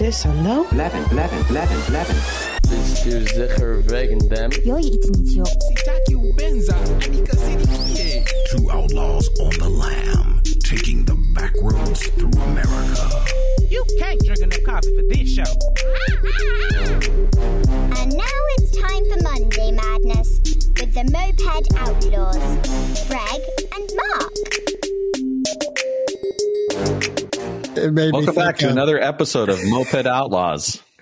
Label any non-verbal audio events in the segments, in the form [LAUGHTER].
sis and no? 11, 11, 11, 11. This is Zicher wegen them. Two outlaws on the lam, taking the back roads through America. You can't drink enough coffee for this show. and now it's time for Monday Madness with the Moped Outlaws, Greg and Mark. It made me Welcome back think to of- another episode of Moped Outlaws. [LAUGHS]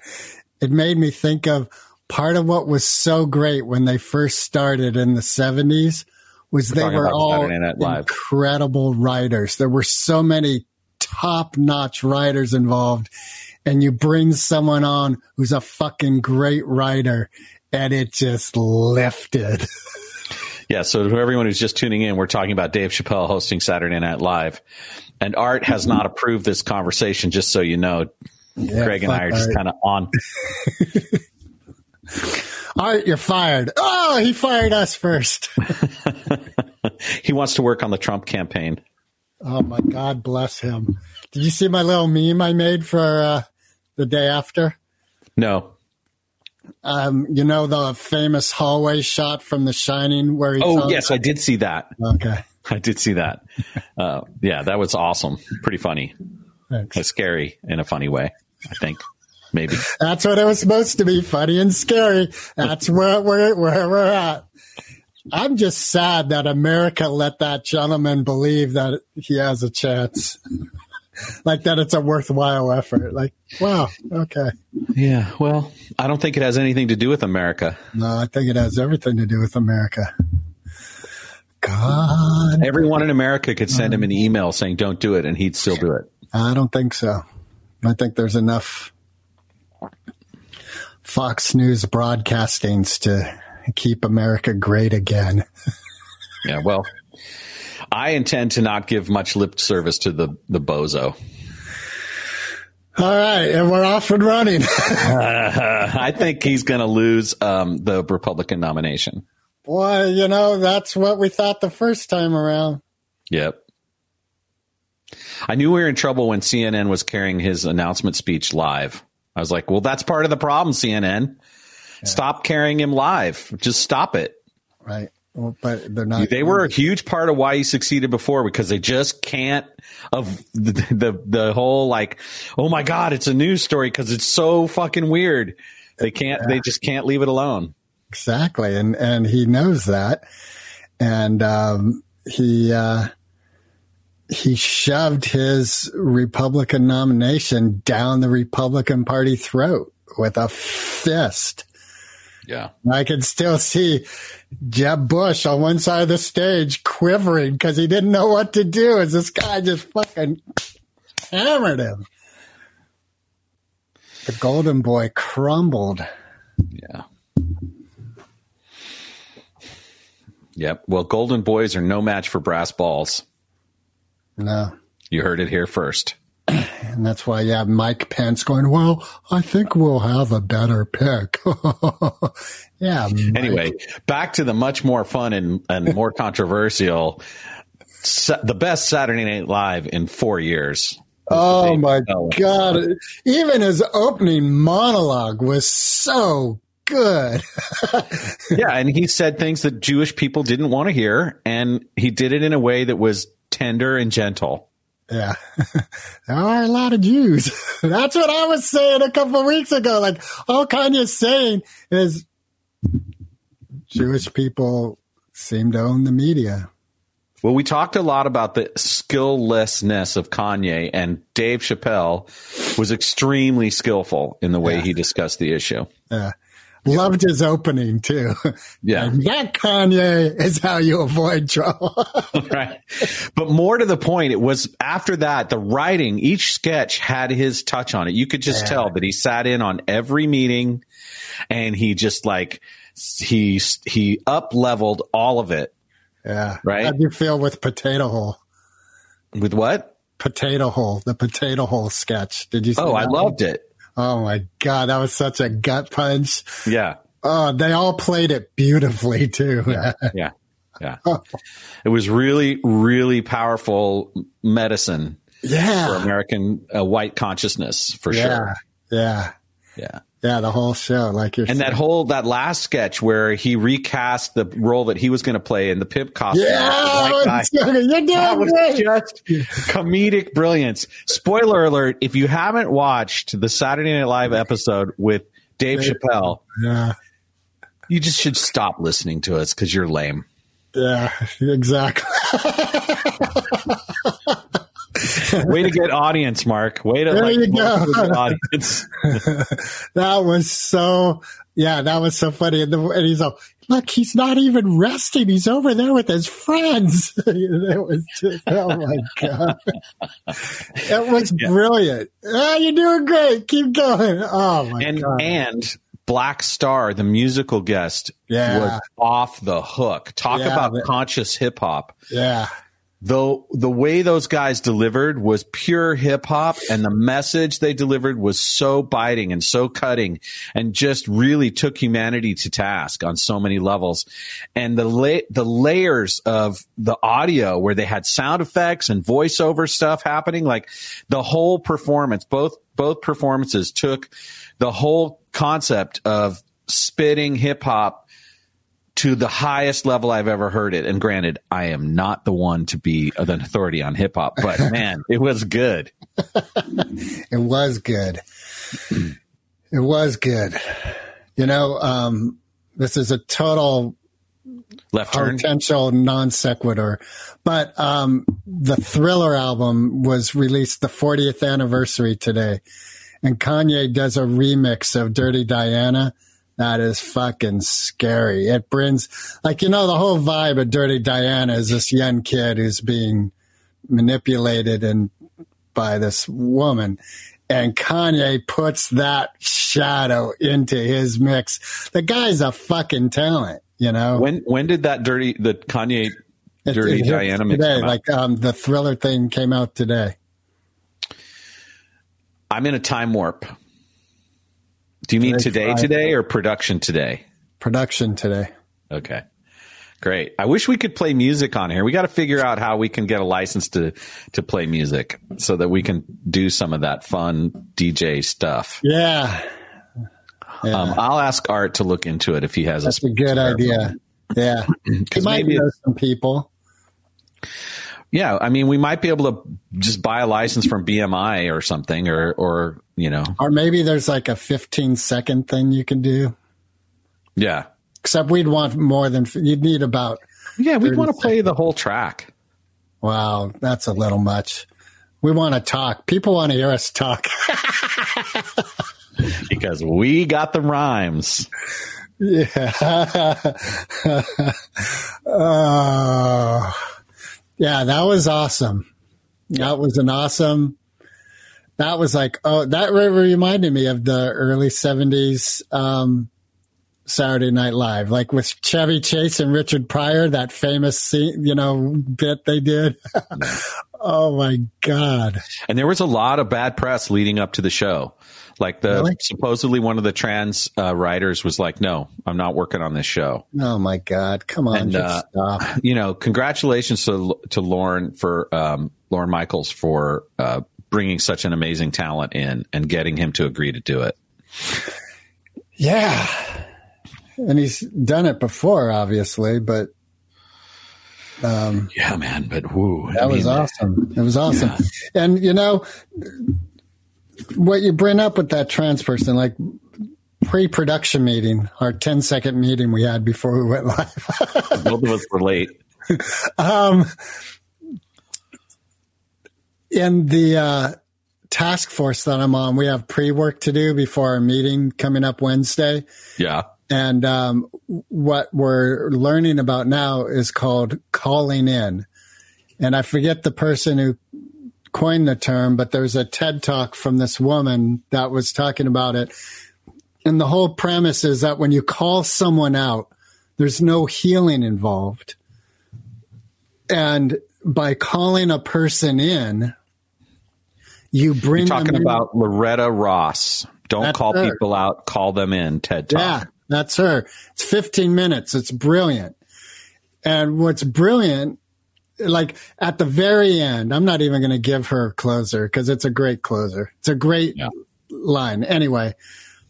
It made me think of part of what was so great when they first started in the 70s was they were all incredible writers. There were so many top notch writers involved and you bring someone on who's a fucking great writer and it just lifted. [LAUGHS] Yeah, so to everyone who's just tuning in, we're talking about Dave Chappelle hosting Saturday Night Live. And Art has not approved this conversation, just so you know. Craig and I are just kind of on. [LAUGHS] Right, you're fired. Oh, he fired us first. [LAUGHS] he wants to work on the Trump campaign. Oh my God, bless him. Did you see my little meme I made for uh, the day after? No. Um, you know the famous hallway shot from The Shining where he's Oh, yes, I did see that. Okay, [LAUGHS] I did see that. Uh, yeah, that was awesome. Pretty funny. thanks. Scary in a funny way, I think. Maybe. [LAUGHS] That's what it was supposed to be, funny and scary. That's where we're where we're at. I'm just sad that America let that gentleman believe that he has a chance, [LAUGHS] like that it's a worthwhile effort. Like, wow, okay. Yeah, well, I don't think it has anything to do with America. No, I think it has everything to do with America. God, Everyone in America could send him an email saying, don't do it, and he'd still do it. I don't think so. I think there's enough Fox News broadcastings to keep America great again. Yeah, well, I intend to not give much lip service to the, the bozo. All right, and we're off and running. [LAUGHS] I think he's going to lose um, the Republican nomination. Boy, you know, that's what we thought the first time around. Yep. I knew we were in trouble when CNN was carrying his announcement speech live. I was like, well, that's part of the problem, CNN. Stop carrying him live. Just stop it. Right. Well, but they're not. They were a huge part of why he succeeded before because they just can't of the, the the whole like, oh my god, it's a news story because it's so fucking weird. They can't. They just can't leave it alone. Exactly. And, and he knows that. And, um, he, uh, he shoved his Republican nomination down the Republican Party throat with a fist. Yeah. I can still see Jeb Bush on one side of the stage quivering because he didn't know what to do as this guy just fucking hammered him. The golden boy crumbled. Yeah. Yep. Well, golden boys are no match for brass balls. No. You heard it here first. [CLEARS THROAT] And that's why you have Mike Pence going, well, I think we'll have a better pick. [LAUGHS] yeah. Mike. Anyway, back to the much more fun and, and more [LAUGHS] controversial, sa- the best Saturday Night Live in four years. Oh my. God. Even his opening monologue was so good. [LAUGHS] yeah, and he said things that Jewish people didn't want to hear, and he did it in a way that was tender and gentle. Yeah. [LAUGHS] there are a lot of Jews. [LAUGHS] That's what I was saying a couple of weeks ago. Like all Kanye's saying is Jewish people seem to own the media. Well, we talked a lot about the skilllessness of Kanye, and Dave Chappelle was extremely skillful in the way Yeah. he discussed the issue. Yeah. Loved his opening too. Yeah. And that Kanye is how you avoid trouble. [LAUGHS] right. But more to the point, it was after that, the writing, each sketch had his touch on it. You could just Yeah. tell that he sat in on every meeting and he just like, he, he up leveled all of it. yeah. Right. How'd you feel with Potato Hole? With what? Potato Hole, the Potato Hole sketch. Did you see Oh, I that loved it. Oh my God. That was such a gut punch. Yeah. Oh, they all played it beautifully too. Yeah. [LAUGHS] Yeah. It was really, really powerful medicine Yeah. for. American uh, white consciousness for Yeah. sure. Yeah. Yeah. Yeah, the whole show, like you're And that whole that last sketch where he recast the role that he was going to play in the pimp costume. Yeah, the white guy. you're doing That was just comedic brilliance. Spoiler alert: if you haven't watched the Saturday Night Live episode with Dave Dave- Chappelle, Yeah, you just should stop listening to us because you're lame. yeah, [LAUGHS] exactly. [LAUGHS] [LAUGHS] Way to get audience, Mark. Way to There like you go. work with the audience. [LAUGHS] that was so. Yeah, that was so funny. And, the, and he's like, "Look, he's not even resting. He's over there with his friends." [LAUGHS] it was just, oh my god, it was brilliant. Ah, you're doing great. Keep going. Oh my and god. and Black Star, the musical guest, Yeah. was off the hook. Talk Yeah, about but- conscious hip hop. yeah, Though the way those guys delivered was pure hip hop, and the message they delivered was so biting and so cutting, and just really took humanity to task on so many levels. And the la- the layers of the audio, where they had sound effects and voiceover stuff happening, like the whole performance, both both performances took the whole concept of spitting hip hop to the highest level I've ever heard it. And granted, I am not the one to be an authority on hip hop, but [LAUGHS] man, it was good. [LAUGHS] it was good. it was good. You know, um, this is a total Left turn. potential non sequitur. But um, the Thriller album was released the 40th anniversary today, and Kanye does a remix of Dirty Diana. That is fucking scary. It brings, like, you know, the whole vibe of Dirty Diana is this young kid who's being manipulated and by this woman. And Kanye puts that shadow into his mix. The guy's a fucking talent, you know? When when did that dirty the Kanye It- Dirty it hit Diana mix today. Like um, the thriller thing came out today. I'm in a time warp. Do you mean Very today today or production today? Production today. Okay. Great. I wish we could play music on here. We got to figure out how we can get a license to to play music so that we can do some of that fun DJ stuff. Yeah, yeah. Um, I'll ask Art to look into it if he has that's a good spare idea. Yeah, [CLEARS THROAT] 'Cause might maybe know some people. Yeah, I mean, we might be able to just buy a license from BMI or something, or or you know, Or maybe there's like a 15 second thing you can do. yeah, Except we'd want more than you'd need about. yeah. We 30 want to play the whole track. Wow, that's a little much. We want to talk. People want to hear us talk. [LAUGHS] because we got the rhymes. Yeah. [LAUGHS] oh, yeah, that was awesome. That was an awesome. That was like, oh, that reminded me of the early 70s um, Saturday Night Live, like with Chevy Chase and Richard Pryor, that famous scene, you know, bit they did. [LAUGHS] oh my God. And there was a lot of bad press leading up to the show. Like the Really? supposedly one of the trans uh, writers was like, "No, I'm not working on this show." Oh my God. Come on. And, just uh, stop. [LAUGHS] You know, congratulations to to Lorne for um, Lorne Michaels for uh, bringing such an amazing talent in and getting him to agree to do it. Yeah. And he's done it before, obviously, but Yeah, man. But whoo, that was awesome. It was awesome. And, you know, what you bring up with that trans person, like pre production meeting, our 10 second meeting we had before we went live. Both of us were late. [LAUGHS] um, in the uh, task force that I'm on, we have pre work to do before our meeting coming up Wednesday. Yeah. And um, what we're learning about now is called calling in. And I forget the person who coined the term, but there's a TED talk from this woman that was talking about it. And the whole premise is that when you call someone out, there's no healing involved. And by calling a person in, you bring You're talking about Loretta Ross. Don't That's call her. people out, call them in. TED Talk. Yeah, that's her. It's 15 minutes. It's brilliant. And what's brilliant, like at the very end, I'm not even going to give her a closer because it's a great closer. It's a great Yeah. line. Anyway,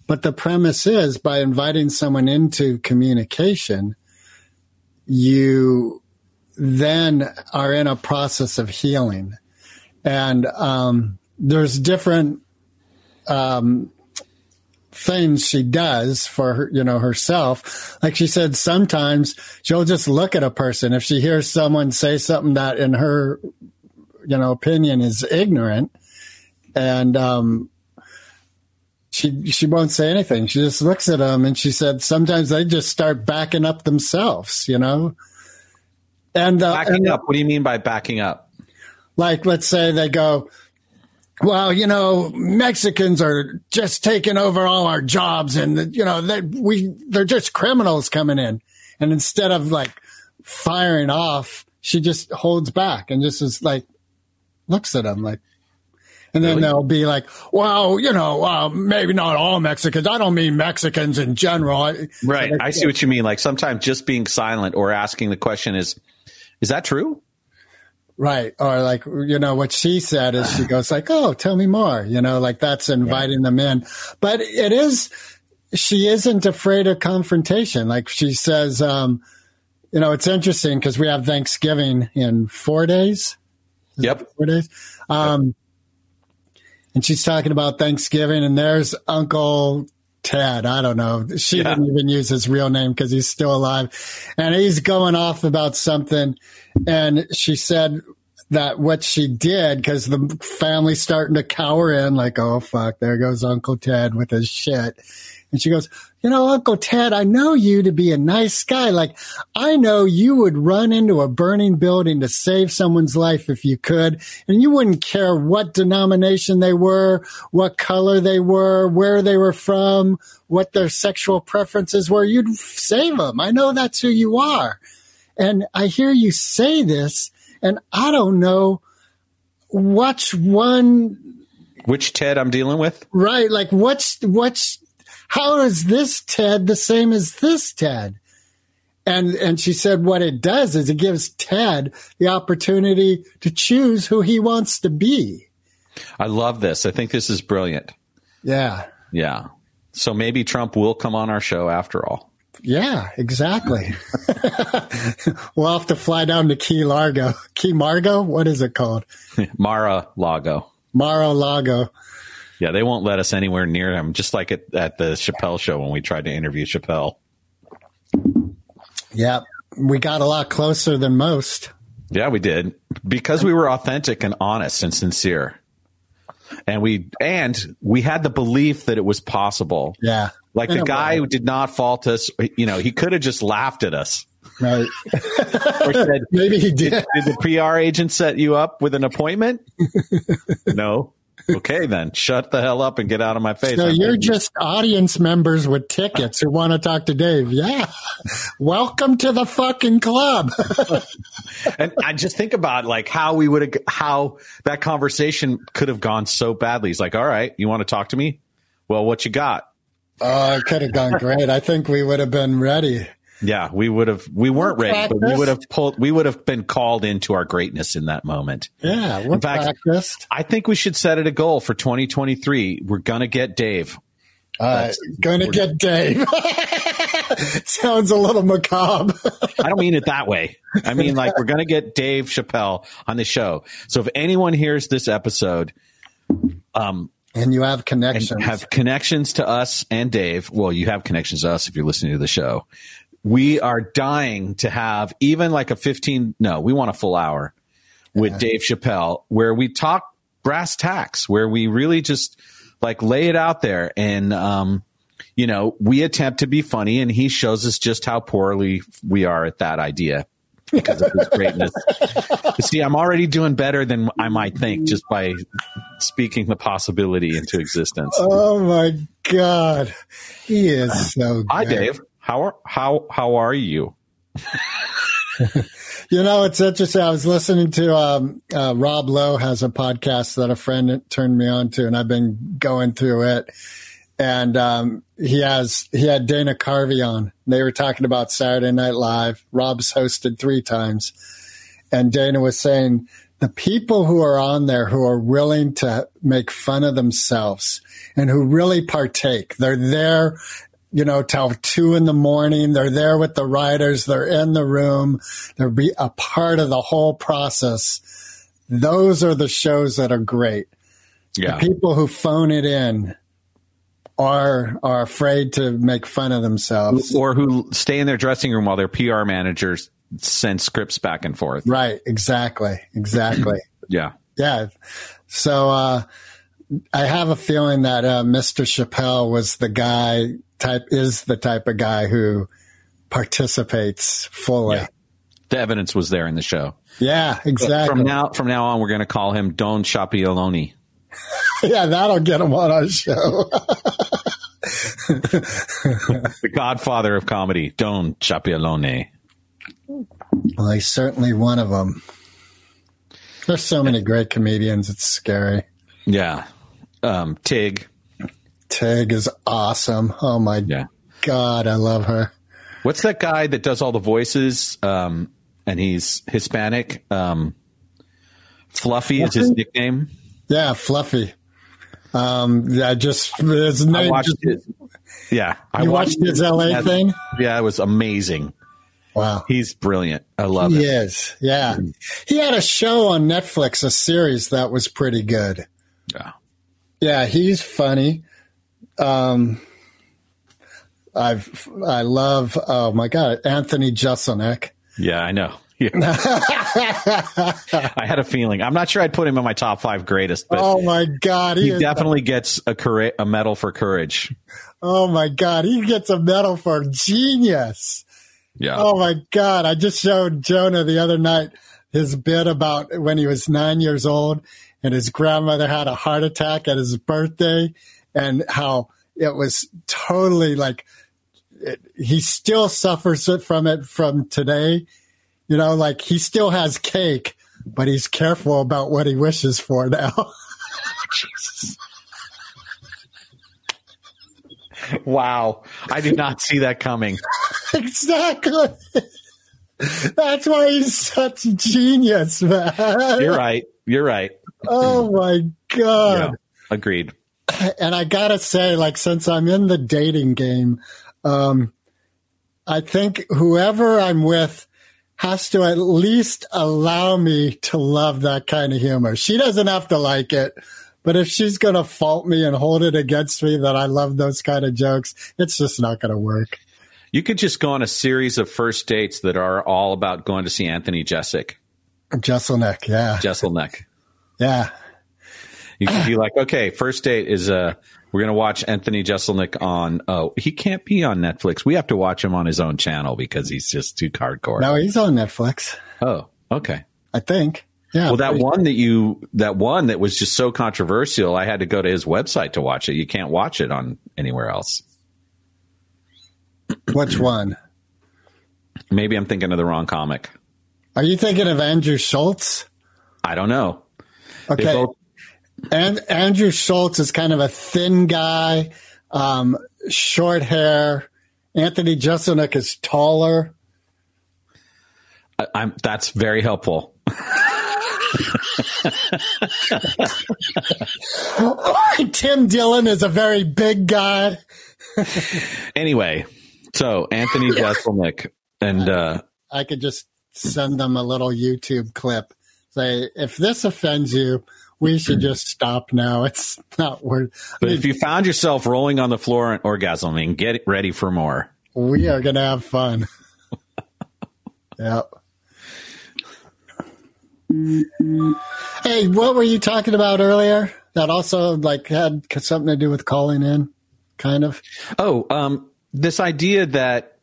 but the premise is by inviting someone into communication, you then are in a process of healing. And um, there's different um, things she does for her, you know, herself. Like she said, sometimes she'll just look at a person. If she hears someone say something that in her, you know, opinion is ignorant and, um, she, she won't say anything. She just looks at them and she said, sometimes they just start backing up themselves, you know? And, uh, Backing and, up. What do you mean by backing up? like let's say they go well you know mexicans are just taking over all our jobs and you know they we they're just criminals coming in and instead of like firing off she just holds back and just is like looks at them like and then Really? they'll be like, well, you know, uh, maybe not all Mexicans. I don't mean Mexicans in general. Right. I see what you mean. Like sometimes just being silent or asking the question is, is that true? Right. Or like, you know, what she said is she goes like, Oh, tell me more, you know, like that's inviting them in. But it is, she isn't afraid of confrontation. Like she says, um, you know, it's interesting because we have Thanksgiving in four days, Yep. four days. Um, and she's talking about Thanksgiving and there's Uncle Ted. I don't know. She Yeah. didn't even use his real name because he's still alive. And he's going off about something. And she said that what she did, because the family's starting to cower in, like, oh, fuck, there goes Uncle Ted with his shit. And she goes, you know, Uncle Ted, I know you to be a nice guy. Like, I know you would run into a burning building to save someone's life if you could. And you wouldn't care what denomination they were, what color they were, where they were from, what their sexual preferences were. You'd save them. I know that's who you are. And I hear you say this, and I don't know which one Which Ted I'm dealing with? Right. Like what's what's how is this Ted the same as this Ted? And and she said what it does is it gives Ted the opportunity to choose who he wants to be. I love this. I think this is brilliant. Yeah. Yeah. So maybe Trump will come on our show after all. Yeah, exactly. [LAUGHS] we'll have to fly down to Key Largo. Key Margo? What is it called? Mar-a-Lago. [LAUGHS] Mar-a-Lago. Yeah, they won't let us anywhere near him, just like at, at the Chappelle show when we tried to interview Chappelle. Yeah. We got a lot closer than most. Yeah, we did because we were authentic and honest and sincere, and we and we had the belief that it was possible. Yeah. Like the guy who did not fault us, you know, he could have just laughed at us Right. or said, [LAUGHS] Maybe he did. "Did the PR agent set you up with an appointment?" [LAUGHS] no. Okay, then shut the hell up and get out of my face. So I'm you're just audience members with tickets who want to talk to Dave. Yeah. [LAUGHS] Welcome to the fucking club. [LAUGHS] and I just think about like how we would have, how that conversation could have gone so badly. He's like, "All right, you want to talk to me? Well, what you got?" oh, it could have gone great. I think we would have been ready. Yeah, we would have. We weren't ready, but we would have pulled. We would have been called into our greatness in that moment. Yeah. We're In fact- practiced. I think we should set it a goal for 2023. We're gonna get Dave. Right. Going to get Dave. [LAUGHS] Sounds a little macabre. [LAUGHS] I don't mean it that way. I mean like we're gonna get Dave Chappelle on the show. So if anyone hears this episode, um, and you have and connections. have connections to us and Dave. Well, you have connections to us if you're listening to the show. We are dying to have even like a 15, no, we want a full hour with Dave Chappelle where we talk brass tacks, where we really just like lay it out there. And, um, you know, we attempt to be funny and he shows us just how poorly we are at that idea because of his [LAUGHS] greatness. See, I'm already doing better than I might think just by speaking the possibility into existence. oh my God. He is so good. Hi, Dave. How are how how are you? [LAUGHS] You know, it's interesting. I was listening to um, uh, Rob Lowe has a podcast that a friend turned me on to, and I've been going through it. And um, he has he had Dana Carvey on. They were talking about Saturday Night Live. Rob's hosted three times, and Dana was saying the people who are on there who are willing to make fun of themselves and who really partake. They're there, you know, till two in the morning. They're there with the writers. They're in the room. They're be a part of the whole process. Those are the shows that are great. Yeah. The people who phone it in are are afraid to make fun of themselves. Or who stay in their dressing room while their PR managers send scripts back and forth. Right, exactly. Exactly. [CLEARS THROAT] Yeah. yeah. So uh I have a feeling that uh, Mr. Chappelle was the guy type is the type of guy who participates fully. Yeah. The evidence was there in the show. Yeah, exactly. From now from now on, we're going to call him Don Shapioloni, [LAUGHS] yeah, that'll get him on our show. [LAUGHS] the godfather of comedy, Don Shapioloni. well, he's certainly one of them. There's so many great comedians. It's scary. Yeah. Um, Tig. Tig is awesome. Oh my Yeah. god, I love her. What's that guy that does all the voices? Um, and he's Hispanic. Um, Fluffy is his nickname. Yeah, Fluffy. Um, yeah, just his I name. watched just- it. Yeah, I You watched his LA thing? Yeah, it was amazing. Wow. He's brilliant. I love He it. is. Yeah. He had a show on Netflix, a series that was pretty good. Yeah. Yeah, he's funny. Um, I've I love oh my god Anthony Jeselnik. Yeah, I know. [LAUGHS] Yeah. I had a feeling. I'm not sure I'd put him in my top five greatest, but Oh my god, he, he definitely gets a coura- a medal for courage. oh my god, he gets a medal for genius. Yeah. Oh my god, I just showed Jonah the other night his bit about when he was nine years old and his grandmother had a heart attack at his birthday and how it was totally like it, he still suffers from it from today. You know, like he still has cake, but he's careful about what he wishes for now. [LAUGHS] Wow. I did not see that coming. exactly. That's why he's such a genius, man. You're right. You're right. Oh my Yeah. god. Agreed. [COUGHS] And I gotta say, like, since I'm in the dating game, um, I think whoever I'm with has to at least allow me to love that kind of humor. She doesn't have to like it, but if she's gonna fault me and hold it against me that I love those kind of jokes, it's just not gonna work. You could just go on a series of first dates that are all about going to see Anthony Jessic, Jeselnik, yeah. Jeselnik. Yeah. You could be like, okay, first date is uh we're gonna watch Anthony Jeselnik on oh he can't be on Netflix. We have to watch him on his own channel because he's just too hardcore. No, he's on Netflix, Oh, okay. I think. Yeah. Well that one that you that one that was just so controversial, I had to go to his website to watch it. You can't watch it on anywhere else. Which [CLEARS THROAT] one? Maybe I'm thinking of the wrong comic. Are you thinking of Andrew Schulz? I don't know. They Okay. both And Andrew Schulz is kind of a thin guy, um, short hair. Anthony Jeselnik is taller. I, I'm that's very helpful. [LAUGHS] Tim Dillon is a very big guy. Anyway, so Anthony [LAUGHS] Jeselnik and uh I could just send them a little YouTube clip. Say, if this offends you, we should just stop now. It's not worth. but if you found yourself rolling on the floor and orgasming, get ready for more. We are gonna have fun. [LAUGHS] yep. Hey, what were you talking about earlier? That also like had something to do with calling in, kind of. Oh, um, this idea that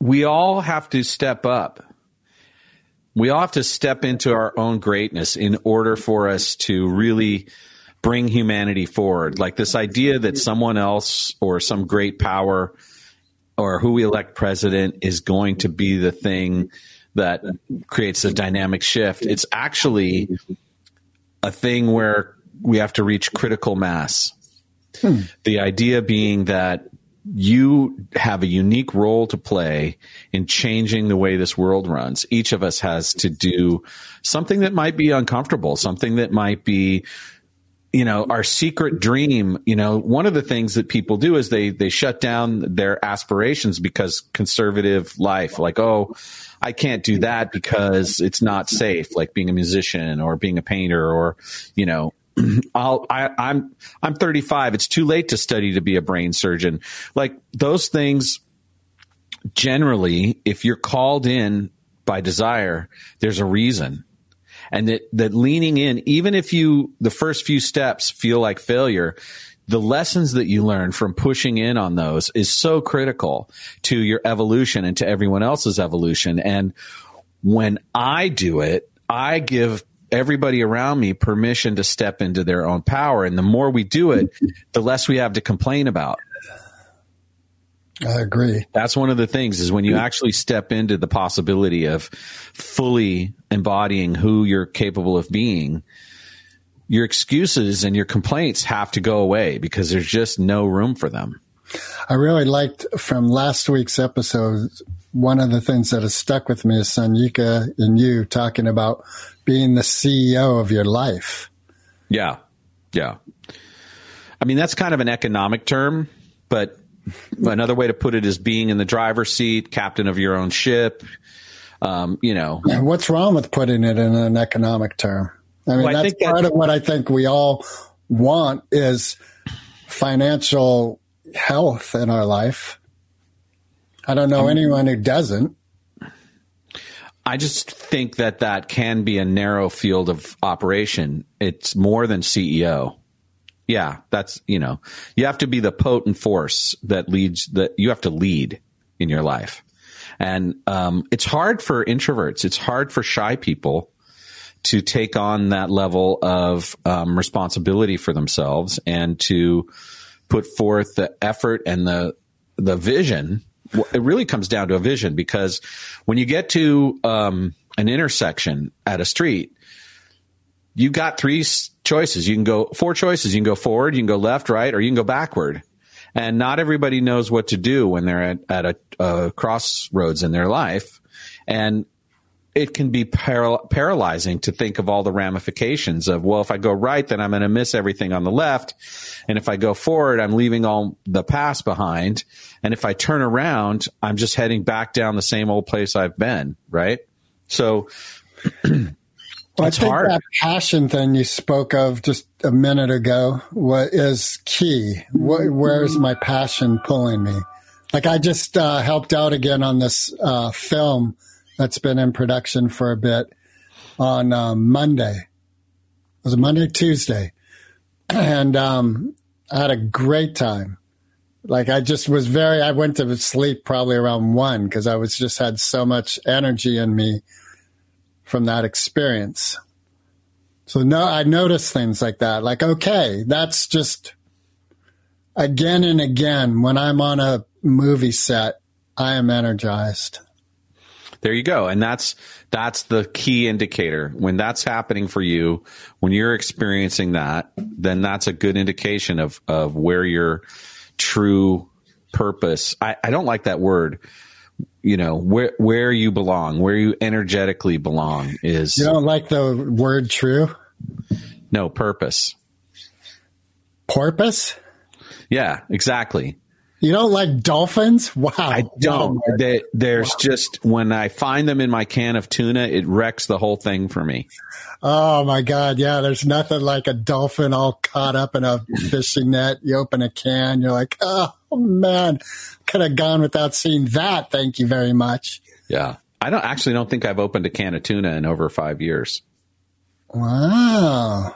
we all have to step up. We all have to step into our own greatness in order for us to really bring humanity forward. Like this idea that someone else or some great power or who we elect president is going to be the thing that creates a dynamic shift. It's actually a thing where we have to reach critical mass. Hmm. The idea being that you have a unique role to play in changing the way this world runs. Each of us has to do something that might be uncomfortable, something that might be you know our secret dream you know one of the things that people do is they they shut down their aspirations because conservative life like oh i can't do that because it's not safe like being a musician or being a painter or you know [CLEARS THROAT] I'll, I, I'm I'm 35. It's too late to study to be a brain surgeon. Like those things. Generally, if you're called in by desire, there's a reason and that, that leaning in, even if you, the first few steps feel like failure, the lessons that you learn from pushing in on those is so critical to your evolution and to everyone else's evolution. And when I do it, I give everybody around me permission to step into their own power. And the more we do it, the less we have to complain about. I agree. That's one of the things is when you actually step into the possibility of fully embodying who you're capable of being, your excuses and your complaints have to go away because there's just no room for them. I really liked from last week's episode. One of the things that has stuck with me is Sanyika and you talking about being the CEO of your life. Yeah. Yeah. I mean, that's kind of an economic term, but another way to put it is being in the driver's seat, captain of your own ship. Um, you know, what's wrong with putting it in an economic term? I mean, Well, I that's think part that- of what I think we all want is financial health in our life. I don't know anyone who doesn't. I just think that that can be a narrow field of operation. It's more than CEO. Yeah, that's, you know, you have to be the potent force that leads that you have to lead in your life. And um, it's hard for introverts. It's hard for shy people to take on that level of um, responsibility for themselves and to put forth the effort and the the vision. It really comes down to a vision because when you get to um, an intersection at a street, you've got three choices. You can go four choices. You can go forward, you can go left, right, or you can go backward. And not everybody knows what to do when they're at, at a, a crossroads in their life. And it can be paral- paralyzing to think of all the ramifications of, well, if I go right, then I'm going to miss everything on the left. And if I go forward, I'm leaving all the past behind. And if I turn around, I'm just heading back down the same old place I've been. Right. So [CLEARS THROAT] Well, It's I think hard. that passion thing you spoke of just a minute ago what is key. What, where's my passion pulling me? Like I just uh, helped out again on this uh, film that's been in production for a bit on um, Monday. Was a Monday, Tuesday? [CLEARS THROAT] And um, I had a great time. Like I just was very. I went to sleep probably around one because I was just had so much energy in me from that experience. So no, I noticed things like that. Like, okay, that's just again and again when I'm on a movie set, I am energized. There you go. And that's that's the key indicator. When that's happening for you, when you're experiencing that, then that's a good indication of of where your true purpose. I, I don't like that word. You know, where where you belong, where you energetically belong is You don't like the word true? no purpose. Porpoise? Yeah, exactly. You don't like dolphins? [LAUGHS] Wow. I don't. They, there's just when I find them in my can of tuna, it wrecks the whole thing for me. Oh my God. Yeah. There's nothing like a dolphin all caught up in a [LAUGHS] fishing net. You open a can, you're like, oh man, could have gone without seeing that. Thank you very much. Yeah. I don't actually don't think I've opened a can of tuna in over five years. Wow.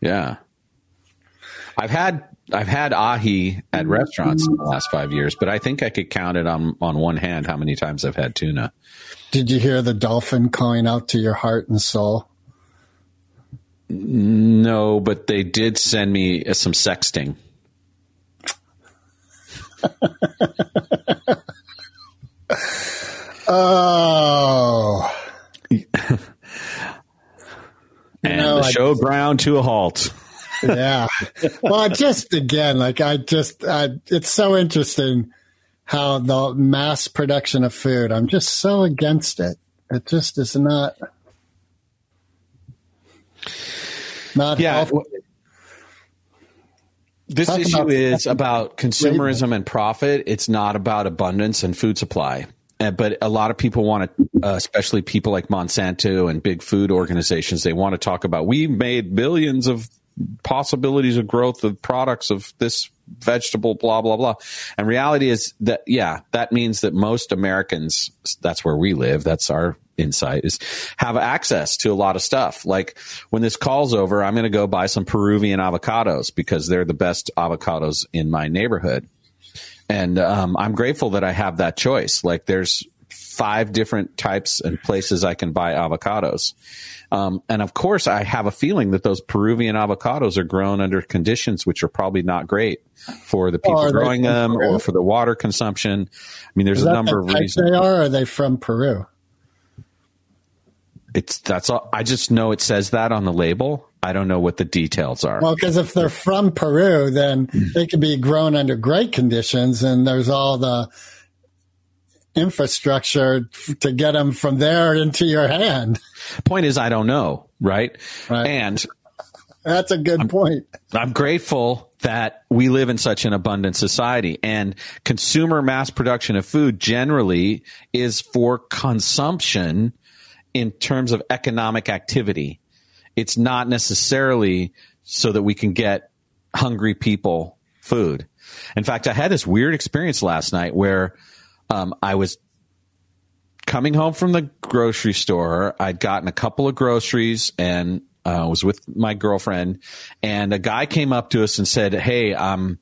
Yeah. I've had I've had ahi at restaurants in the last five years, but I think I could count it on on one hand how many times I've had tuna. Did you hear the dolphin calling out to your heart and soul? No, but they did send me uh, some sexting. [LAUGHS] Oh. [LAUGHS] And know, the show ground to a halt. Yeah. Well, just again, like I just, I, it's so interesting how the mass production of food. I'm just so against it. It just is not. Not Yeah, healthy. This Talk issue about- is about consumerism and profit. It's not about abundance and food supply. Uh, But a lot of people want to, uh, especially people like Monsanto and big food organizations, they want to talk about we made billions of possibilities of growth of products of this vegetable, blah, blah, blah. And reality is that, yeah, that means that most Americans, that's where we live, that's our insight, is have access to a lot of stuff. Like when this call's over, I'm going to go buy some Peruvian avocados because they're the best avocados in my neighborhood. And um, I'm grateful that I have that choice. Like there's five different types and places I can buy avocados. Um, and of course, I have a feeling that those Peruvian avocados are grown under conditions which are probably not great for the people they growing them Peru? or for the water consumption. I mean, there's a number the of reasons. they are, are they from Peru? It's that's all. I just know it says that on the label. I don't know what the details are. Well, because if they're from Peru, then they could be grown under great conditions, and there's all the infrastructure to get them from there into your hand. Point is, I don't know, right? Right. And That's a good point. I'm grateful that we live in such an abundant society and consumer mass production of food generally is for consumption in terms of economic activity. It's not necessarily so that we can get hungry people food. In fact, I had this weird experience last night where um, I was coming home from the grocery store. I'd gotten a couple of groceries and uh, was with my girlfriend, and a guy came up to us and said, "Hey, um,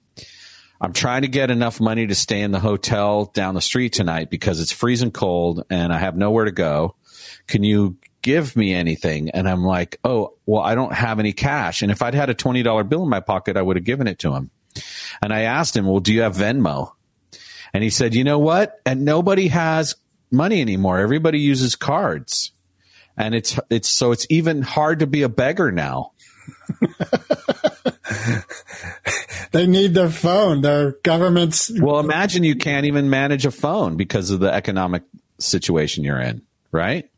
I'm trying to get enough money to stay in the hotel down the street tonight because it's freezing cold and I have nowhere to go. Can you give me anything?" And I'm like, "Oh, well, I don't have any cash. And if I'd had a twenty dollar bill in my pocket, I would have given it to him." And I asked him, "Well, do you have Venmo?" And he said, "You know what? And nobody has money anymore. Everybody uses cards." And it's it's so it's even hard to be a beggar now. [LAUGHS] They need their phone. Their governments. Well, imagine you can't even manage a phone because of the economic situation you're in, right?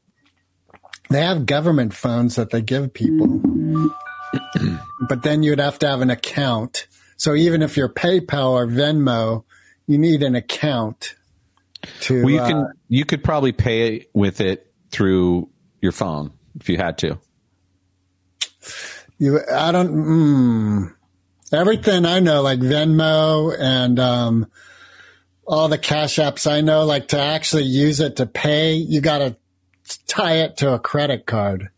They have government phones that they give people, [CLEARS THROAT] but then you'd have to have an account. So even if you're PayPal or Venmo, you need an account to. Well, you uh, can you could probably pay with it through your phone if you had to. You, I don't. Mm, everything I know, like Venmo and um, all the cash apps I know, like to actually use it to pay, you got to tie it to a credit card.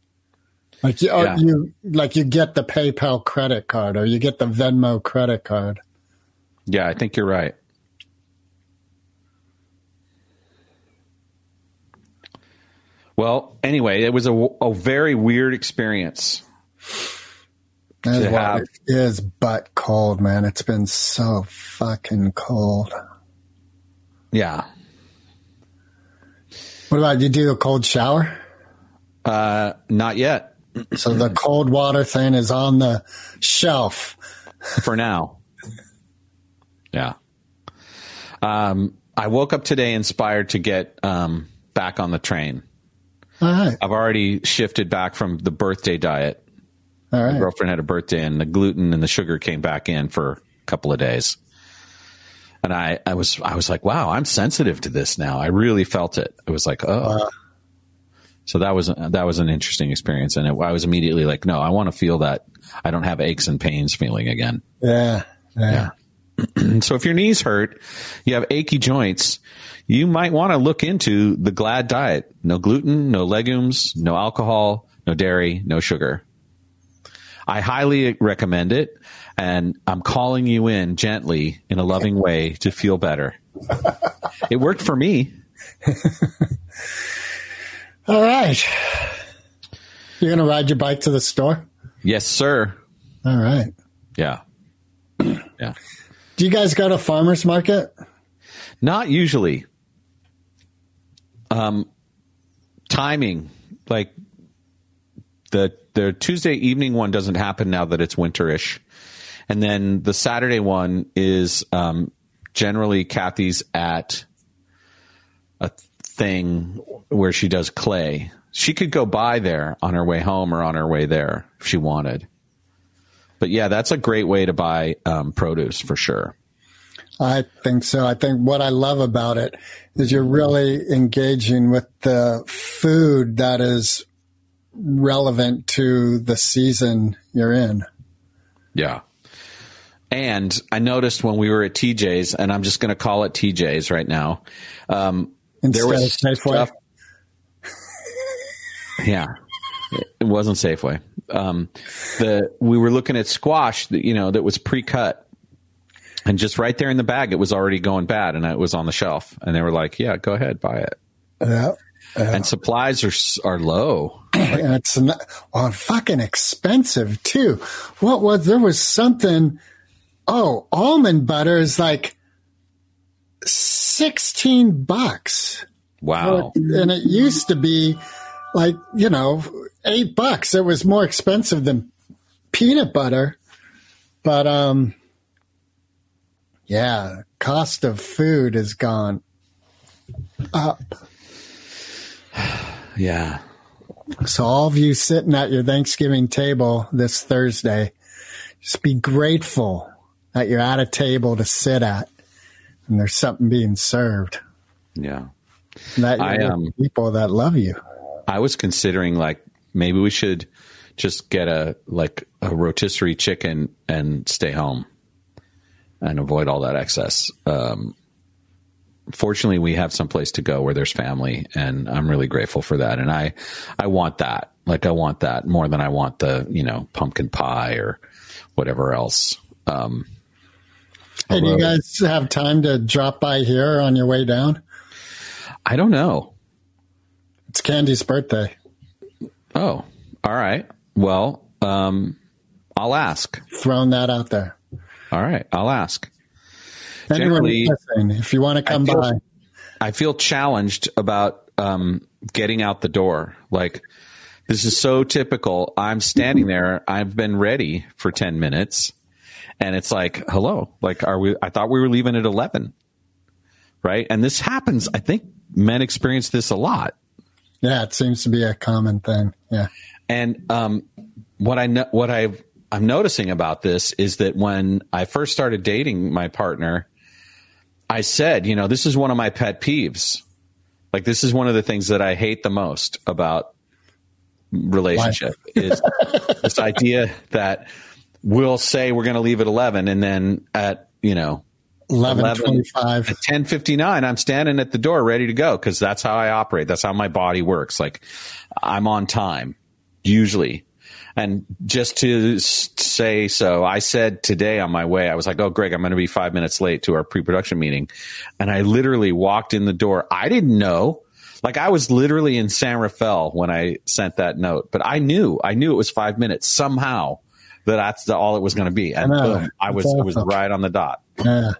Like you, Yeah. you, like you get the PayPal credit card or you get the Venmo credit card. Yeah, I think you're right. Well, anyway, it was a, a very weird experience. That's why it is butt cold, man. It's been so fucking cold. Yeah. What about you? Do a cold shower? Uh, not yet So the [CLEARS THROAT] cold water thing is on the shelf. for now. Yeah. Um, I woke up today inspired to get um, back on the train. All right, I've already shifted back from the birthday diet. all My girlfriend had a birthday, and the gluten and the sugar came back in for a couple of days. And I, I was, I was like, wow, I'm sensitive to this now. I really felt it. It was like, oh. So that was that was an interesting experience, and it, I was immediately like, no, I want to feel that I don't have aches and pains feeling again. Yeah, yeah. And [CLEARS THROAT] so if your knees hurt, you have achy joints, you might want to look into the GLAD diet. No gluten, no legumes, no alcohol, no dairy, no sugar. I highly recommend it. And I'm calling you in gently in a loving way to feel better. It worked for me. [LAUGHS] All right. You're gonna ride your bike to the store? Yes, sir. All right. Yeah. Yeah. Do you guys go to farmers market? Not usually. Um, timing, like the the Tuesday evening one doesn't happen now that it's winterish, and then the Saturday one is um, generally Kathy's at a thing where she does clay. She could go by there on her way home or on her way there if she wanted. But yeah, that's a great way to buy um, produce for sure. I think so. I think what I love about it is you're really engaging with the food that is relevant to the season you're in. Yeah. And I noticed when we were at TJ's, and I'm just going to call it TJ's right now. Um, Instead there was of Safeway. stuff. yeah, it wasn't Safeway. Um, the we were looking at squash that you know that was pre-cut, and just right there in the bag, it was already going bad, and it was on the shelf, and they were like, "Yeah, go ahead, buy it." Yeah. And supplies are are low. and it's not, well, fucking expensive too. What was there was something? Oh, almond butter is like sixteen bucks, Wow. and it used to be like you know eight bucks. It was more expensive than peanut butter, but um, yeah, cost of food has gone up. [SIGHS] Yeah. So, all of you sitting at your Thanksgiving table this Thursday, just be grateful that you're at a table to sit at and there's something being served. Yeah. And that I, you're um, people that love you. I was considering like maybe we should just get a like a rotisserie chicken and stay home and avoid all that excess. Um, fortunately, we have some place to go where there's family, and I'm really grateful for that. And I I want that. Like I want that more than I want the you know pumpkin pie or whatever else. Um, do you guys have time to drop by here on your way down? I don't know. It's Candy's birthday. Oh, all right. Well, um, I'll ask. Throwing that out there. All right, I'll ask. Anyone Generally- listening, if you want to come feel- by, I feel challenged about um, getting out the door. Like this is so typical. I'm standing [LAUGHS] there. I've been ready for ten minutes, and it's like, hello. Like, are we? I thought we were leaving at eleven, right? And this happens. I think men experience this a lot. yeah, it seems to be a common thing. Yeah. And um, what I know, what I I'm noticing about this is that when I first started dating my partner, I said, you know, this is one of my pet peeves. Like this is one of the things that I hate the most about relationship [LAUGHS] is this idea that we'll say we're going to leave at 11 and then at, you know, 1125. at 1059 i'm standing at the door ready to go because that's how i operate that's how my body works like i'm on time usually and just to say so i said today on my way i was like oh greg i'm going to be five minutes late to our pre-production meeting. And i literally walked in the door. I didn't know. Like i was literally in san rafael when i sent that note but i knew i knew it was five minutes somehow that that's the, all it was going to be. And I boom i was it was right on the dot. Yeah.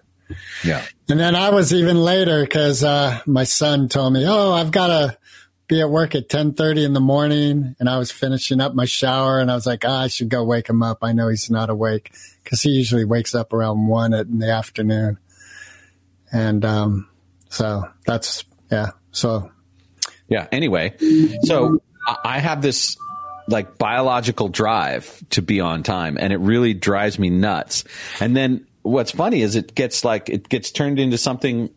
yeah. And then I was even later because uh, my son told me, "Oh, I've got to be at work at ten thirty in the morning," and I was finishing up my shower, and I was like, ah, "I should go wake him up. I know he's not awake because he usually wakes up around one in the afternoon." And um, so that's yeah. So Yeah. Anyway, so I have this like biological drive to be on time and it really drives me nuts. And then what's funny is it gets like, it gets turned into something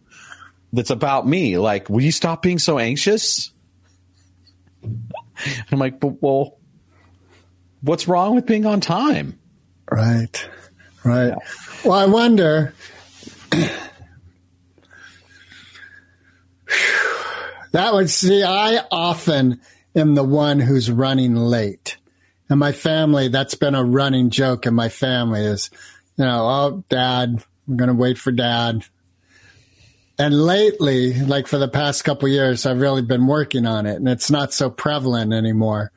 that's about me. Like, will you stop being so anxious? [LAUGHS] I'm like, but, well, what's wrong with being on time? right, right. Well, I wonder. [CLEARS THROAT] That would see, I often am the one who's running late. And my family, that's been a running joke in my family is, you know, oh, dad, we're going to wait for dad. And lately, like for the past couple years, I've really been working on it and it's not so prevalent anymore.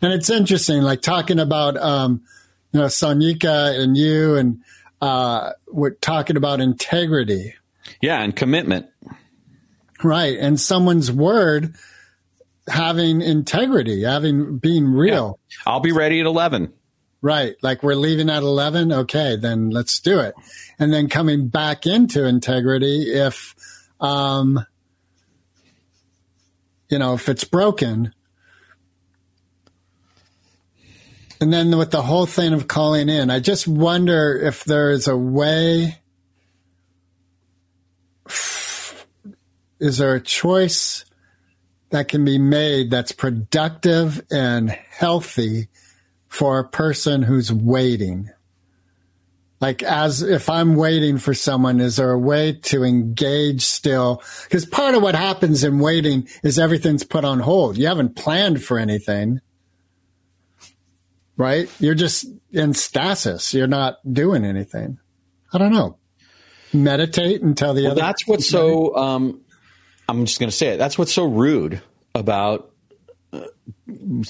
And it's interesting, like talking about, um, you know, Sonika and you and, uh, we're talking about integrity. Yeah. And commitment. Right. And someone's word having integrity, having being real. I'll be ready at 11. Right. Like we're leaving at 11. Okay, then let's do it. And then coming back into integrity if, um, you know, if it's broken. And then with the whole thing of calling in, I just wonder if there's a way. Is there a choice that can be made that's productive and healthy for a person who's waiting? Like, as if I'm waiting for someone, is there a way to engage still? Because part of what happens in waiting is everything's put on hold. You haven't planned for anything, right? You're just in stasis. You're not doing anything. I don't know. Meditate until the Well, other. that's what's so. Um, I'm just going to say it. That's what's so rude about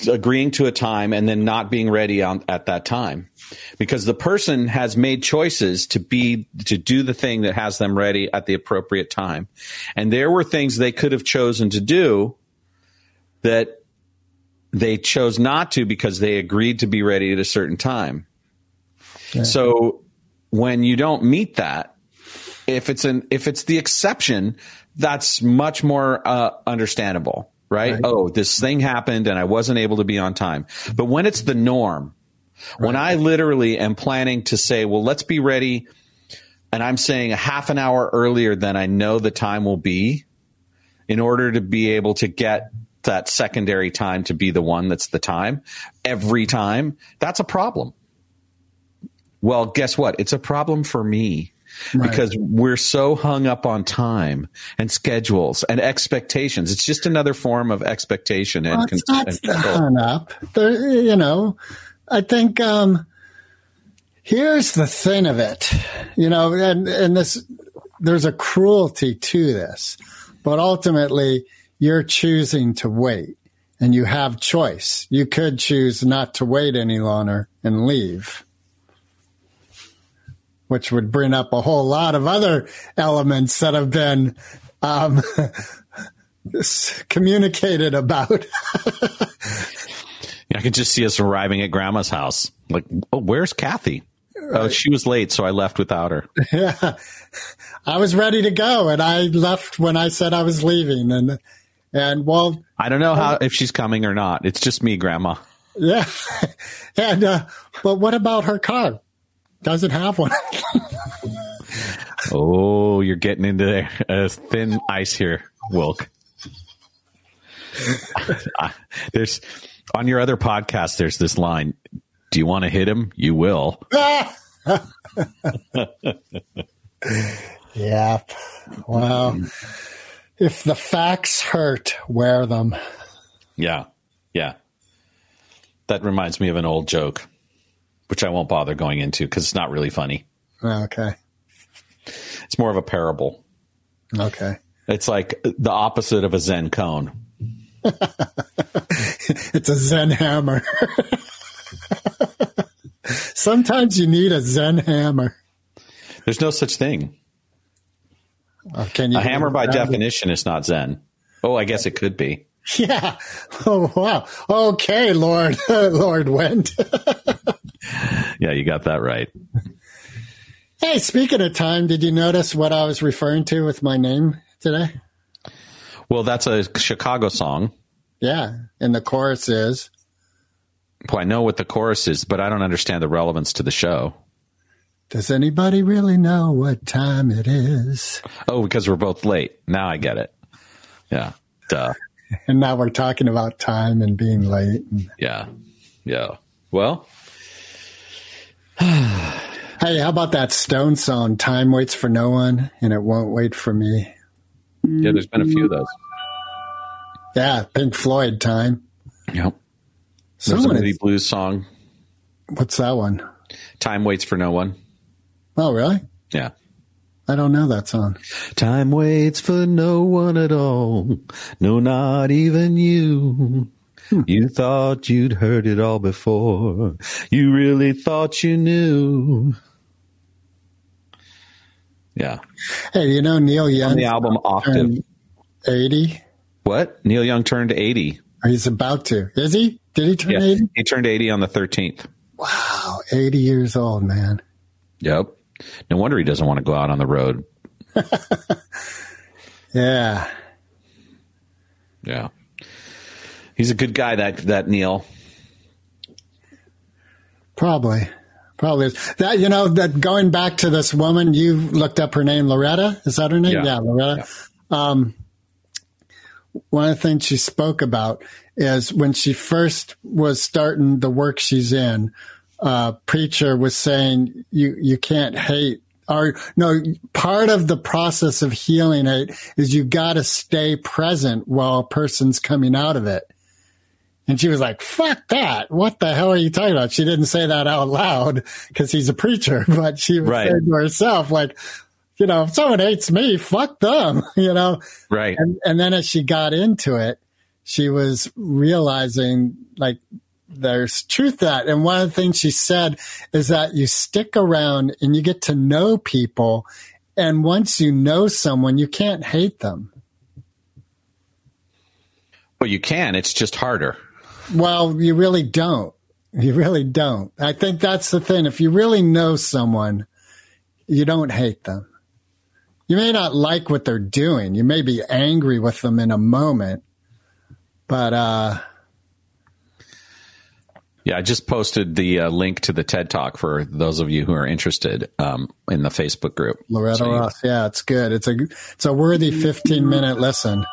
agreeing to a time and then not being ready on, at that time, because the person has made choices to be to do the thing that has them ready at the appropriate time, and there were things they could have chosen to do that they chose not to because they agreed to be ready at a certain time. So when you don't meet that, if it's an if it's the exception, that's much more uh, understandable, right? Right. Oh, this thing happened and I wasn't able to be on time. But when it's the norm, when I literally am planning to say, well, let's be ready, and I'm saying a half an hour earlier than I know the time will be, in order to be able to get that secondary time to be the one that's the time every time, that's a problem. Well, guess what? It's a problem for me because we're so hung up on time and schedules and expectations. It's just another form of expectation and, Well, con- not and hung up. There, you know, I think um, here's the thing of it. You know, and and this there's a cruelty to this, but ultimately you're choosing to wait, and you have choice. You could choose not to wait any longer and leave. Which would bring up a whole lot of other elements that have been um, [LAUGHS] communicated about. I can just see us arriving at grandma's house. Like, oh, where's Kathy? Oh, she was late, so I left without her. [LAUGHS] Yeah. I was ready to go and I left when I said I was leaving and and well I don't know how if she's coming or not. It's just me, grandma. yeah. [LAUGHS] And uh but what about her car? Doesn't have one. Oh, you're getting into a thin ice here, Wilk. [LAUGHS] Uh, there's on your other podcast. There's this line. Do you want to hit him? You will. [LAUGHS] yeah. Well, if the facts hurt, wear them. Yeah, yeah. That reminds me of an old joke, which I won't bother going into because it's not really funny. Okay. It's more of a parable. Okay. It's like the opposite of a Zen koan. [LAUGHS] It's a Zen hammer. [LAUGHS] Sometimes you need a Zen hammer. There's no such thing. Uh, Can you A hammer, by definition, is not Zen. Oh, I guess it could be. Yeah. [LAUGHS] Oh wow. Okay, Lord Lord Went. [LAUGHS] Yeah, you got that right. hey, speaking of time, did you notice what I was referring to with my name today? Well, that's a Chicago song. Yeah. And the chorus is Well, I know what the chorus is, but I don't understand the relevance to the show. Does anybody really know what time it is? Oh, because we're both late. Now I get it. Yeah. Duh. [LAUGHS] And now we're talking about time and being late. Yeah. Yeah. Well, [SIGHS] Hey, how about that Stone song? Time waits for no one and it won't wait for me. yeah, there's been a few of those. Yeah, Pink Floyd time. Yep. There's a Moody Blues song. what's that one? Time waits for no one. Oh, really? Yeah. I don't know that song. Time waits for no one at all. No, not even you. Hmm. You thought you'd heard it all before. You really thought you knew. Yeah. Hey, you know Neil On Young the album Octave. 80? What? Neil Young turned 80. He's about to. Is he? Did he turn Yeah, 80? he turned 80 on the 13th. Wow, 80 years old, man. Yep. No wonder he doesn't want to go out on the road. [LAUGHS] Yeah. Yeah. He's a good guy, that that Neil. Probably. Probably is. That you know that going back to this woman, you looked up her name, Loretta. Is that her name? Yeah. Loretta. Um, one of the things she spoke about is when she first was starting the work she's in. Uh, preacher was saying you you can't hate or no part of the process of healing hate is you got to stay present while a person's coming out of it. And she was like, fuck that. What the hell are you talking about? She didn't say that out loud because he's a preacher, [LAUGHS] but she was Right. saying to herself, like, you know, if someone hates me, fuck them, [LAUGHS] you know? Right. And, and then as she got into it, she was realizing like there's truth to that. And one of the things she said is that you stick around and you get to know people. And once you know someone, you can't hate them. But you can. It's just harder. Well, you really don't. You really don't. I think that's the thing. If you really know someone, you don't hate them. You may not like what they're doing. You may be angry with them in a moment, but uh, Yeah, I just posted the uh, link to the TED Talk for those of you who are interested um, in the Facebook group. Loretta So Ross, yeah, it's good. It's a it's a worthy 15 minute listen.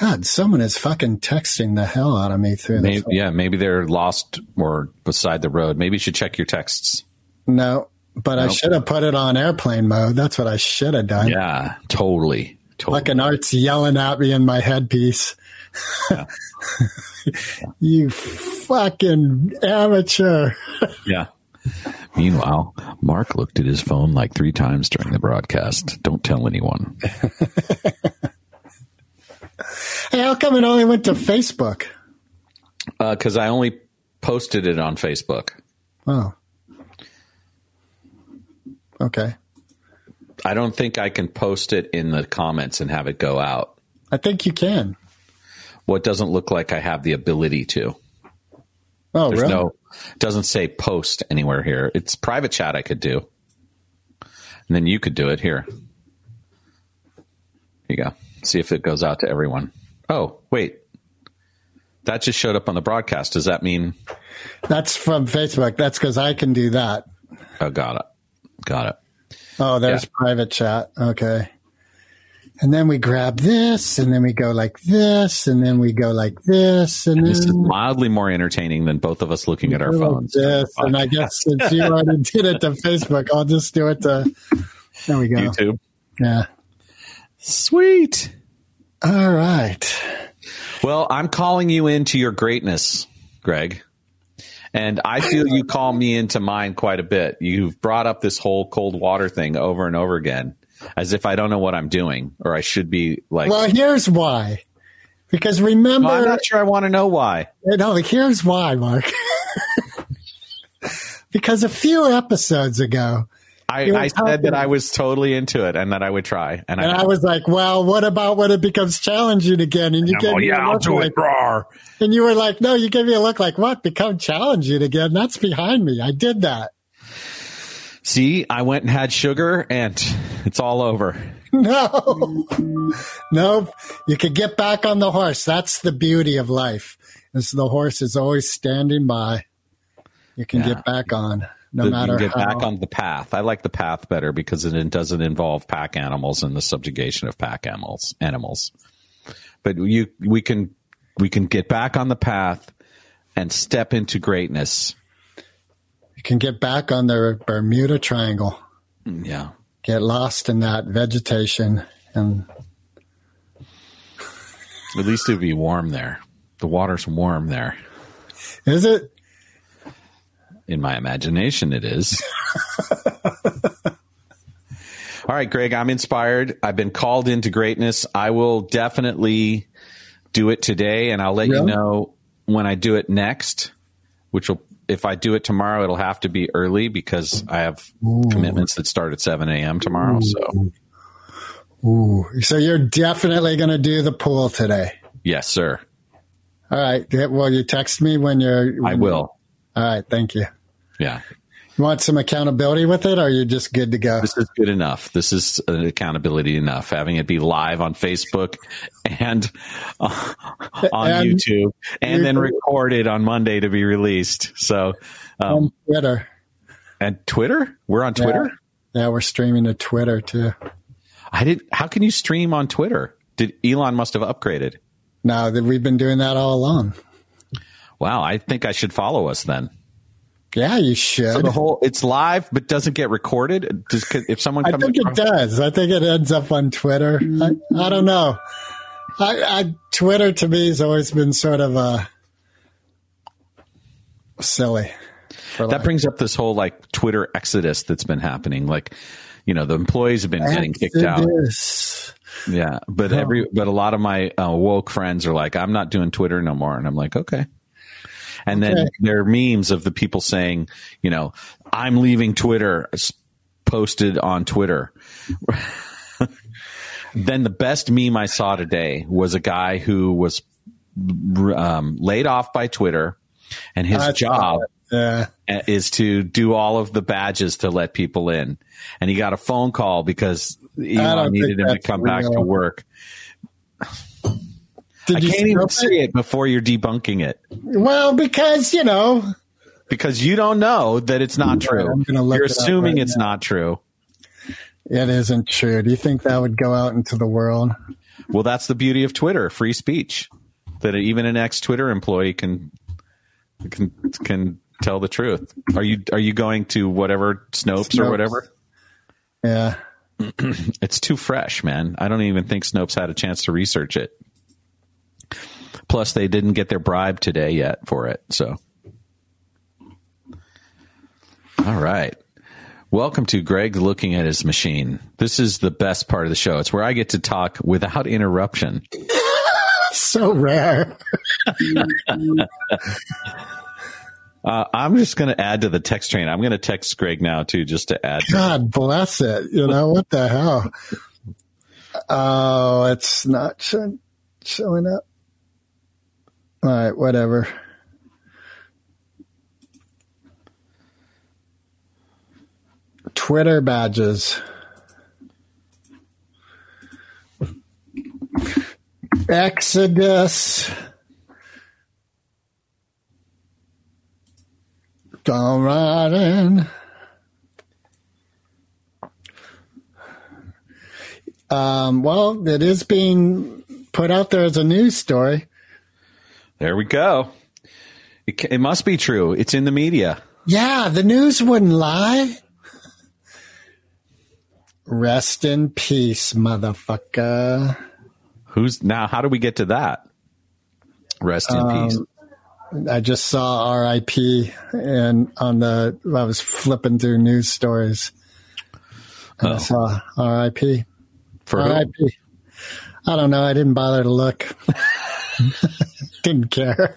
God, someone is fucking texting the hell out of me through Maybe, this. yeah, maybe they're lost or beside the road. Maybe you should check your texts. No, but I should have put it on airplane mode. That's what I should have done. Yeah, totally. Totally. Fucking Art's yelling at me in my headpiece. Yeah. [LAUGHS] you fucking amateur. [LAUGHS] Yeah. Meanwhile, Mark looked at his phone like three times during the broadcast. Don't tell anyone. [LAUGHS] Hey, how come it only went to Facebook? Because Uh, I only posted it on Facebook. Oh. Okay. I don't think I can post it in the comments and have it go out. I think you can. Well, it doesn't look like I have the ability to. Oh, There's really? no, it doesn't say post anywhere here. It's private chat I could do. And then you could do it here. Here you go. See if it goes out to everyone. Oh, wait. That just showed up on the broadcast. Does that mean? That's from Facebook. That's because I can do that. Oh, got it. Got it. Oh, there's Yeah. private chat. Okay. And then we grab this, and then we go like this, and then we go like this, and This is then mildly more entertaining than both of us looking at our we go phones. This, and I guess since you [LAUGHS] already did it to Facebook, I'll just do it to. There we go. YouTube. Yeah. Sweet. All right. Well, I'm calling you into your greatness, Greg. And I feel you call me into mine quite a bit. You've brought up this whole cold water thing over and over again as if I don't know what I'm doing or I should be like, Well, here's why. Because remember, Well, I'm not sure I want to know why. Uh, no, here's why, Mark. [LAUGHS] because a few episodes ago, I, I said that I was totally into it and that I would try. And, and I, I was like, "Well, what about when it becomes challenging again?" And you gave me a look like, Rawr. and you were like, "No," you gave me a look like, "What? Become challenging again?" That's behind me. I did that. See, I went and had sugar and it's all over. [LAUGHS] No, no, you could get back on the horse. That's the beauty of life. Is the horse is always standing by. You can Yeah. get back on, no The- matter you get how. back on the path. I like the path better because it doesn't involve pack animals and the subjugation of pack animals. Animals, but you we can we can get back on the path and step into greatness. you can get back on the Bermuda Triangle. Mm, yeah, Get lost in that vegetation and at least it'd be warm there. The water's warm there. is it? In my imagination, it is. [LAUGHS] All right, Greg, I'm inspired. I've been called into greatness. I will definitely do it today, and I'll let you know when I do it next, which will, if I do it tomorrow, it'll have to be early because I have commitments that start at 7 a.m. tomorrow. So, Ooh, so you're definitely going to do the pool today. yes, sir. All right. Will you text me when you're? I when- will. All right. Thank you. Yeah. You want some accountability with it, or are you just good to go? This is good enough. This is an accountability enough. Having it be live on Facebook and uh, on And YouTube, and then you- recorded on Monday to be released. So, um, On Twitter. and Twitter, we're on Twitter. Yeah, we're streaming to Twitter too. I did. How can you stream on Twitter? Did Elon Musk have upgraded? No, that we've been doing that all along. Wow, I think I should follow us then. Yeah, you should. So the whole it's live but doesn't get recorded. Does, if someone I think it does. I think it ends up on Twitter. I, I don't know. I, I Twitter to me has always been sort of uh, silly. that like- brings up this whole like Twitter exodus that's been happening. Like, you know, the employees have been getting kicked out. Yeah, but every but a lot of my uh, woke friends are like, I'm not doing Twitter no more, and I'm like, okay. And then there are memes of the people saying, you know, I'm leaving Twitter, posted on Twitter. [LAUGHS] then the best meme I saw today was a guy who was um, laid off by Twitter, and his saw job. Yeah. is to do all of the badges to let people in. And he got a phone call because Elon needed him to that's come back to work. Did I you can't even say it before you're debunking it Well, because you know, because you don't know that it's not true. I'm look You're it assuming right it's now. not true. it isn't true. Do you think that would go out into the world? Well, that's the beauty of Twitter, free speech. That even an ex Twitter employee can can can tell the truth. Are you are you going to whatever Snopes, or whatever? Yeah. [CLEARS THROAT] It's too fresh, man. I don't even think Snopes had a chance to research it. Plus, they didn't get their bribe today yet for it. So, all right. Welcome to Greg looking at his machine. This is the best part of the show. It's where I get to talk without interruption. [LAUGHS] So rare. [LAUGHS] Uh, I'm just going to add to the text train. I'm going to text Greg now too, just to add. God bless it. You know, what the hell? Oh, it's not showing up. All right, whatever. Twitter badges. Exodus. Go right in. Um, well, it is being put out there as a news story. There we go. It, it must be true. It's in the media. Yeah, the news wouldn't lie. Rest in peace, motherfucker. Who's now? How do we get to that? Rest in um, peace. I just saw RIP and on the, I was flipping through news stories. And I oh. saw RIP. For who? RIP. I don't know. I didn't bother to look. [LAUGHS] didn't care.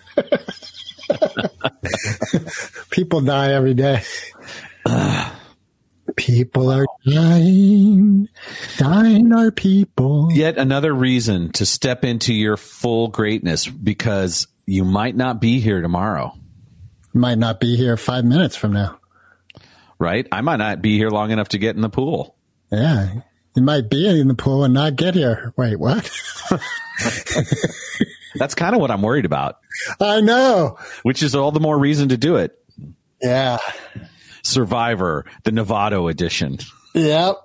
People die every day. People are dying. Dying are people. Yet another reason to step into your full greatness because you might not be here tomorrow, Might not be here five minutes from now. right? I might not be here long enough to get in the pool. Yeah. You might be in the pool and not get here. Wait, what? [LAUGHS] That's kind of what I'm worried about, I know. which is all the more reason to do it. Yeah. Survivor, the Novato edition. Yep.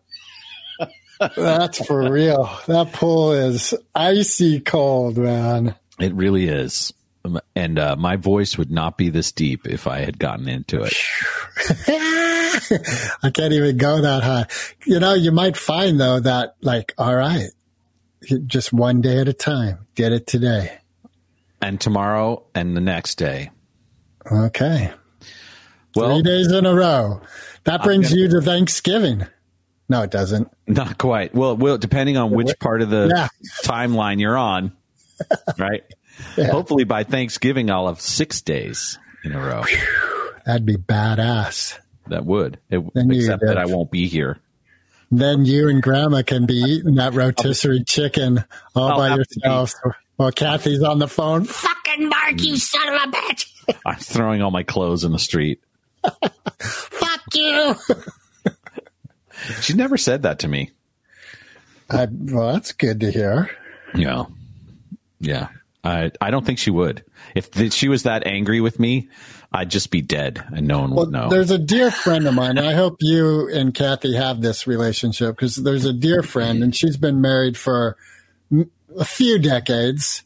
That's for real. That pool is icy cold, man. It really is. Um, And uh, my voice would not be this deep if I had gotten into it. [LAUGHS] I can't even go that high. You know, you might find though that like, all right, just one day at a time. get it today. And tomorrow and the next day. Okay. Well, Three days in a row. That brings you to Thanksgiving. No, it doesn't. Not quite. Well, well, depending on which [LAUGHS] part of the Yeah. timeline you're on, [LAUGHS] right? Yeah. Hopefully by Thanksgiving I'll have six days in a row. That'd be badass. That would, It- except that. I won't be here. Then you and Grandma can be eating that rotisserie chicken all I'll by yourself. be- yourselves while Kathy's on the phone. Fucking fucking Mark, you son of a bitch. [LAUGHS] I'm throwing all my clothes in the street. Fuck you. [LAUGHS] She never said that to me. I, well, that's good to hear. Yeah. Yeah. I I don't think she would. If th- she was that angry with me, I'd just be dead and no one Well, would know. there's a dear friend of mine. I hope you and Kathy have this relationship because there's a dear friend, and she's been married for m- a few decades.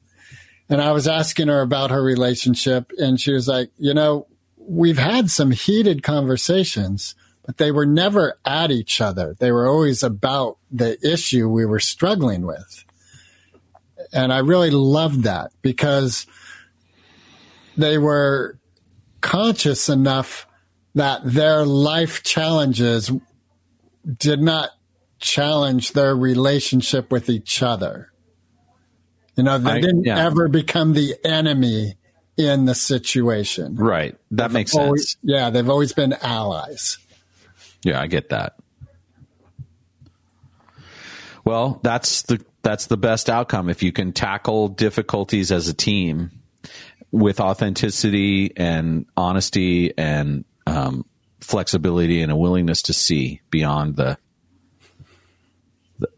And I was asking her about her relationship, and she was like, "You know, we've had some heated conversations, but they were never at each other. They were always about the issue we were struggling with." And I really loved that because they were conscious enough that their life challenges did not challenge their relationship with each other. You know, they I- didn't yeah. ever become the enemy in the situation. right. That makes Always- sense. yeah, they've always been allies. Yeah, I get that. Well, that's the that's the best outcome if you can tackle difficulties as a team with authenticity and honesty and um, flexibility and a willingness to see beyond the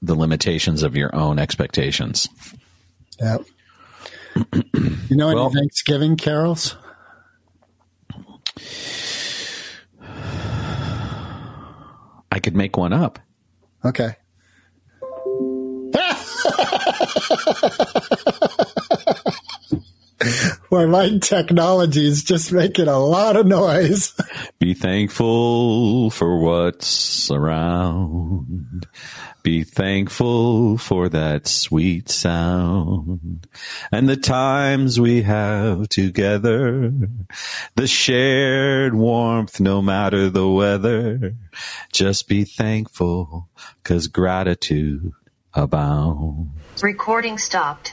the limitations of your own expectations. Yep. you know any Well- Thanksgiving carols? I could make one up. Okay. [LAUGHS] Well, my technology is just making a lot of noise. Be thankful for what's around. Be thankful for that sweet sound and the times we have together. The shared warmth, no matter the weather. Just be thankful cause gratitude abounds. Recording stopped.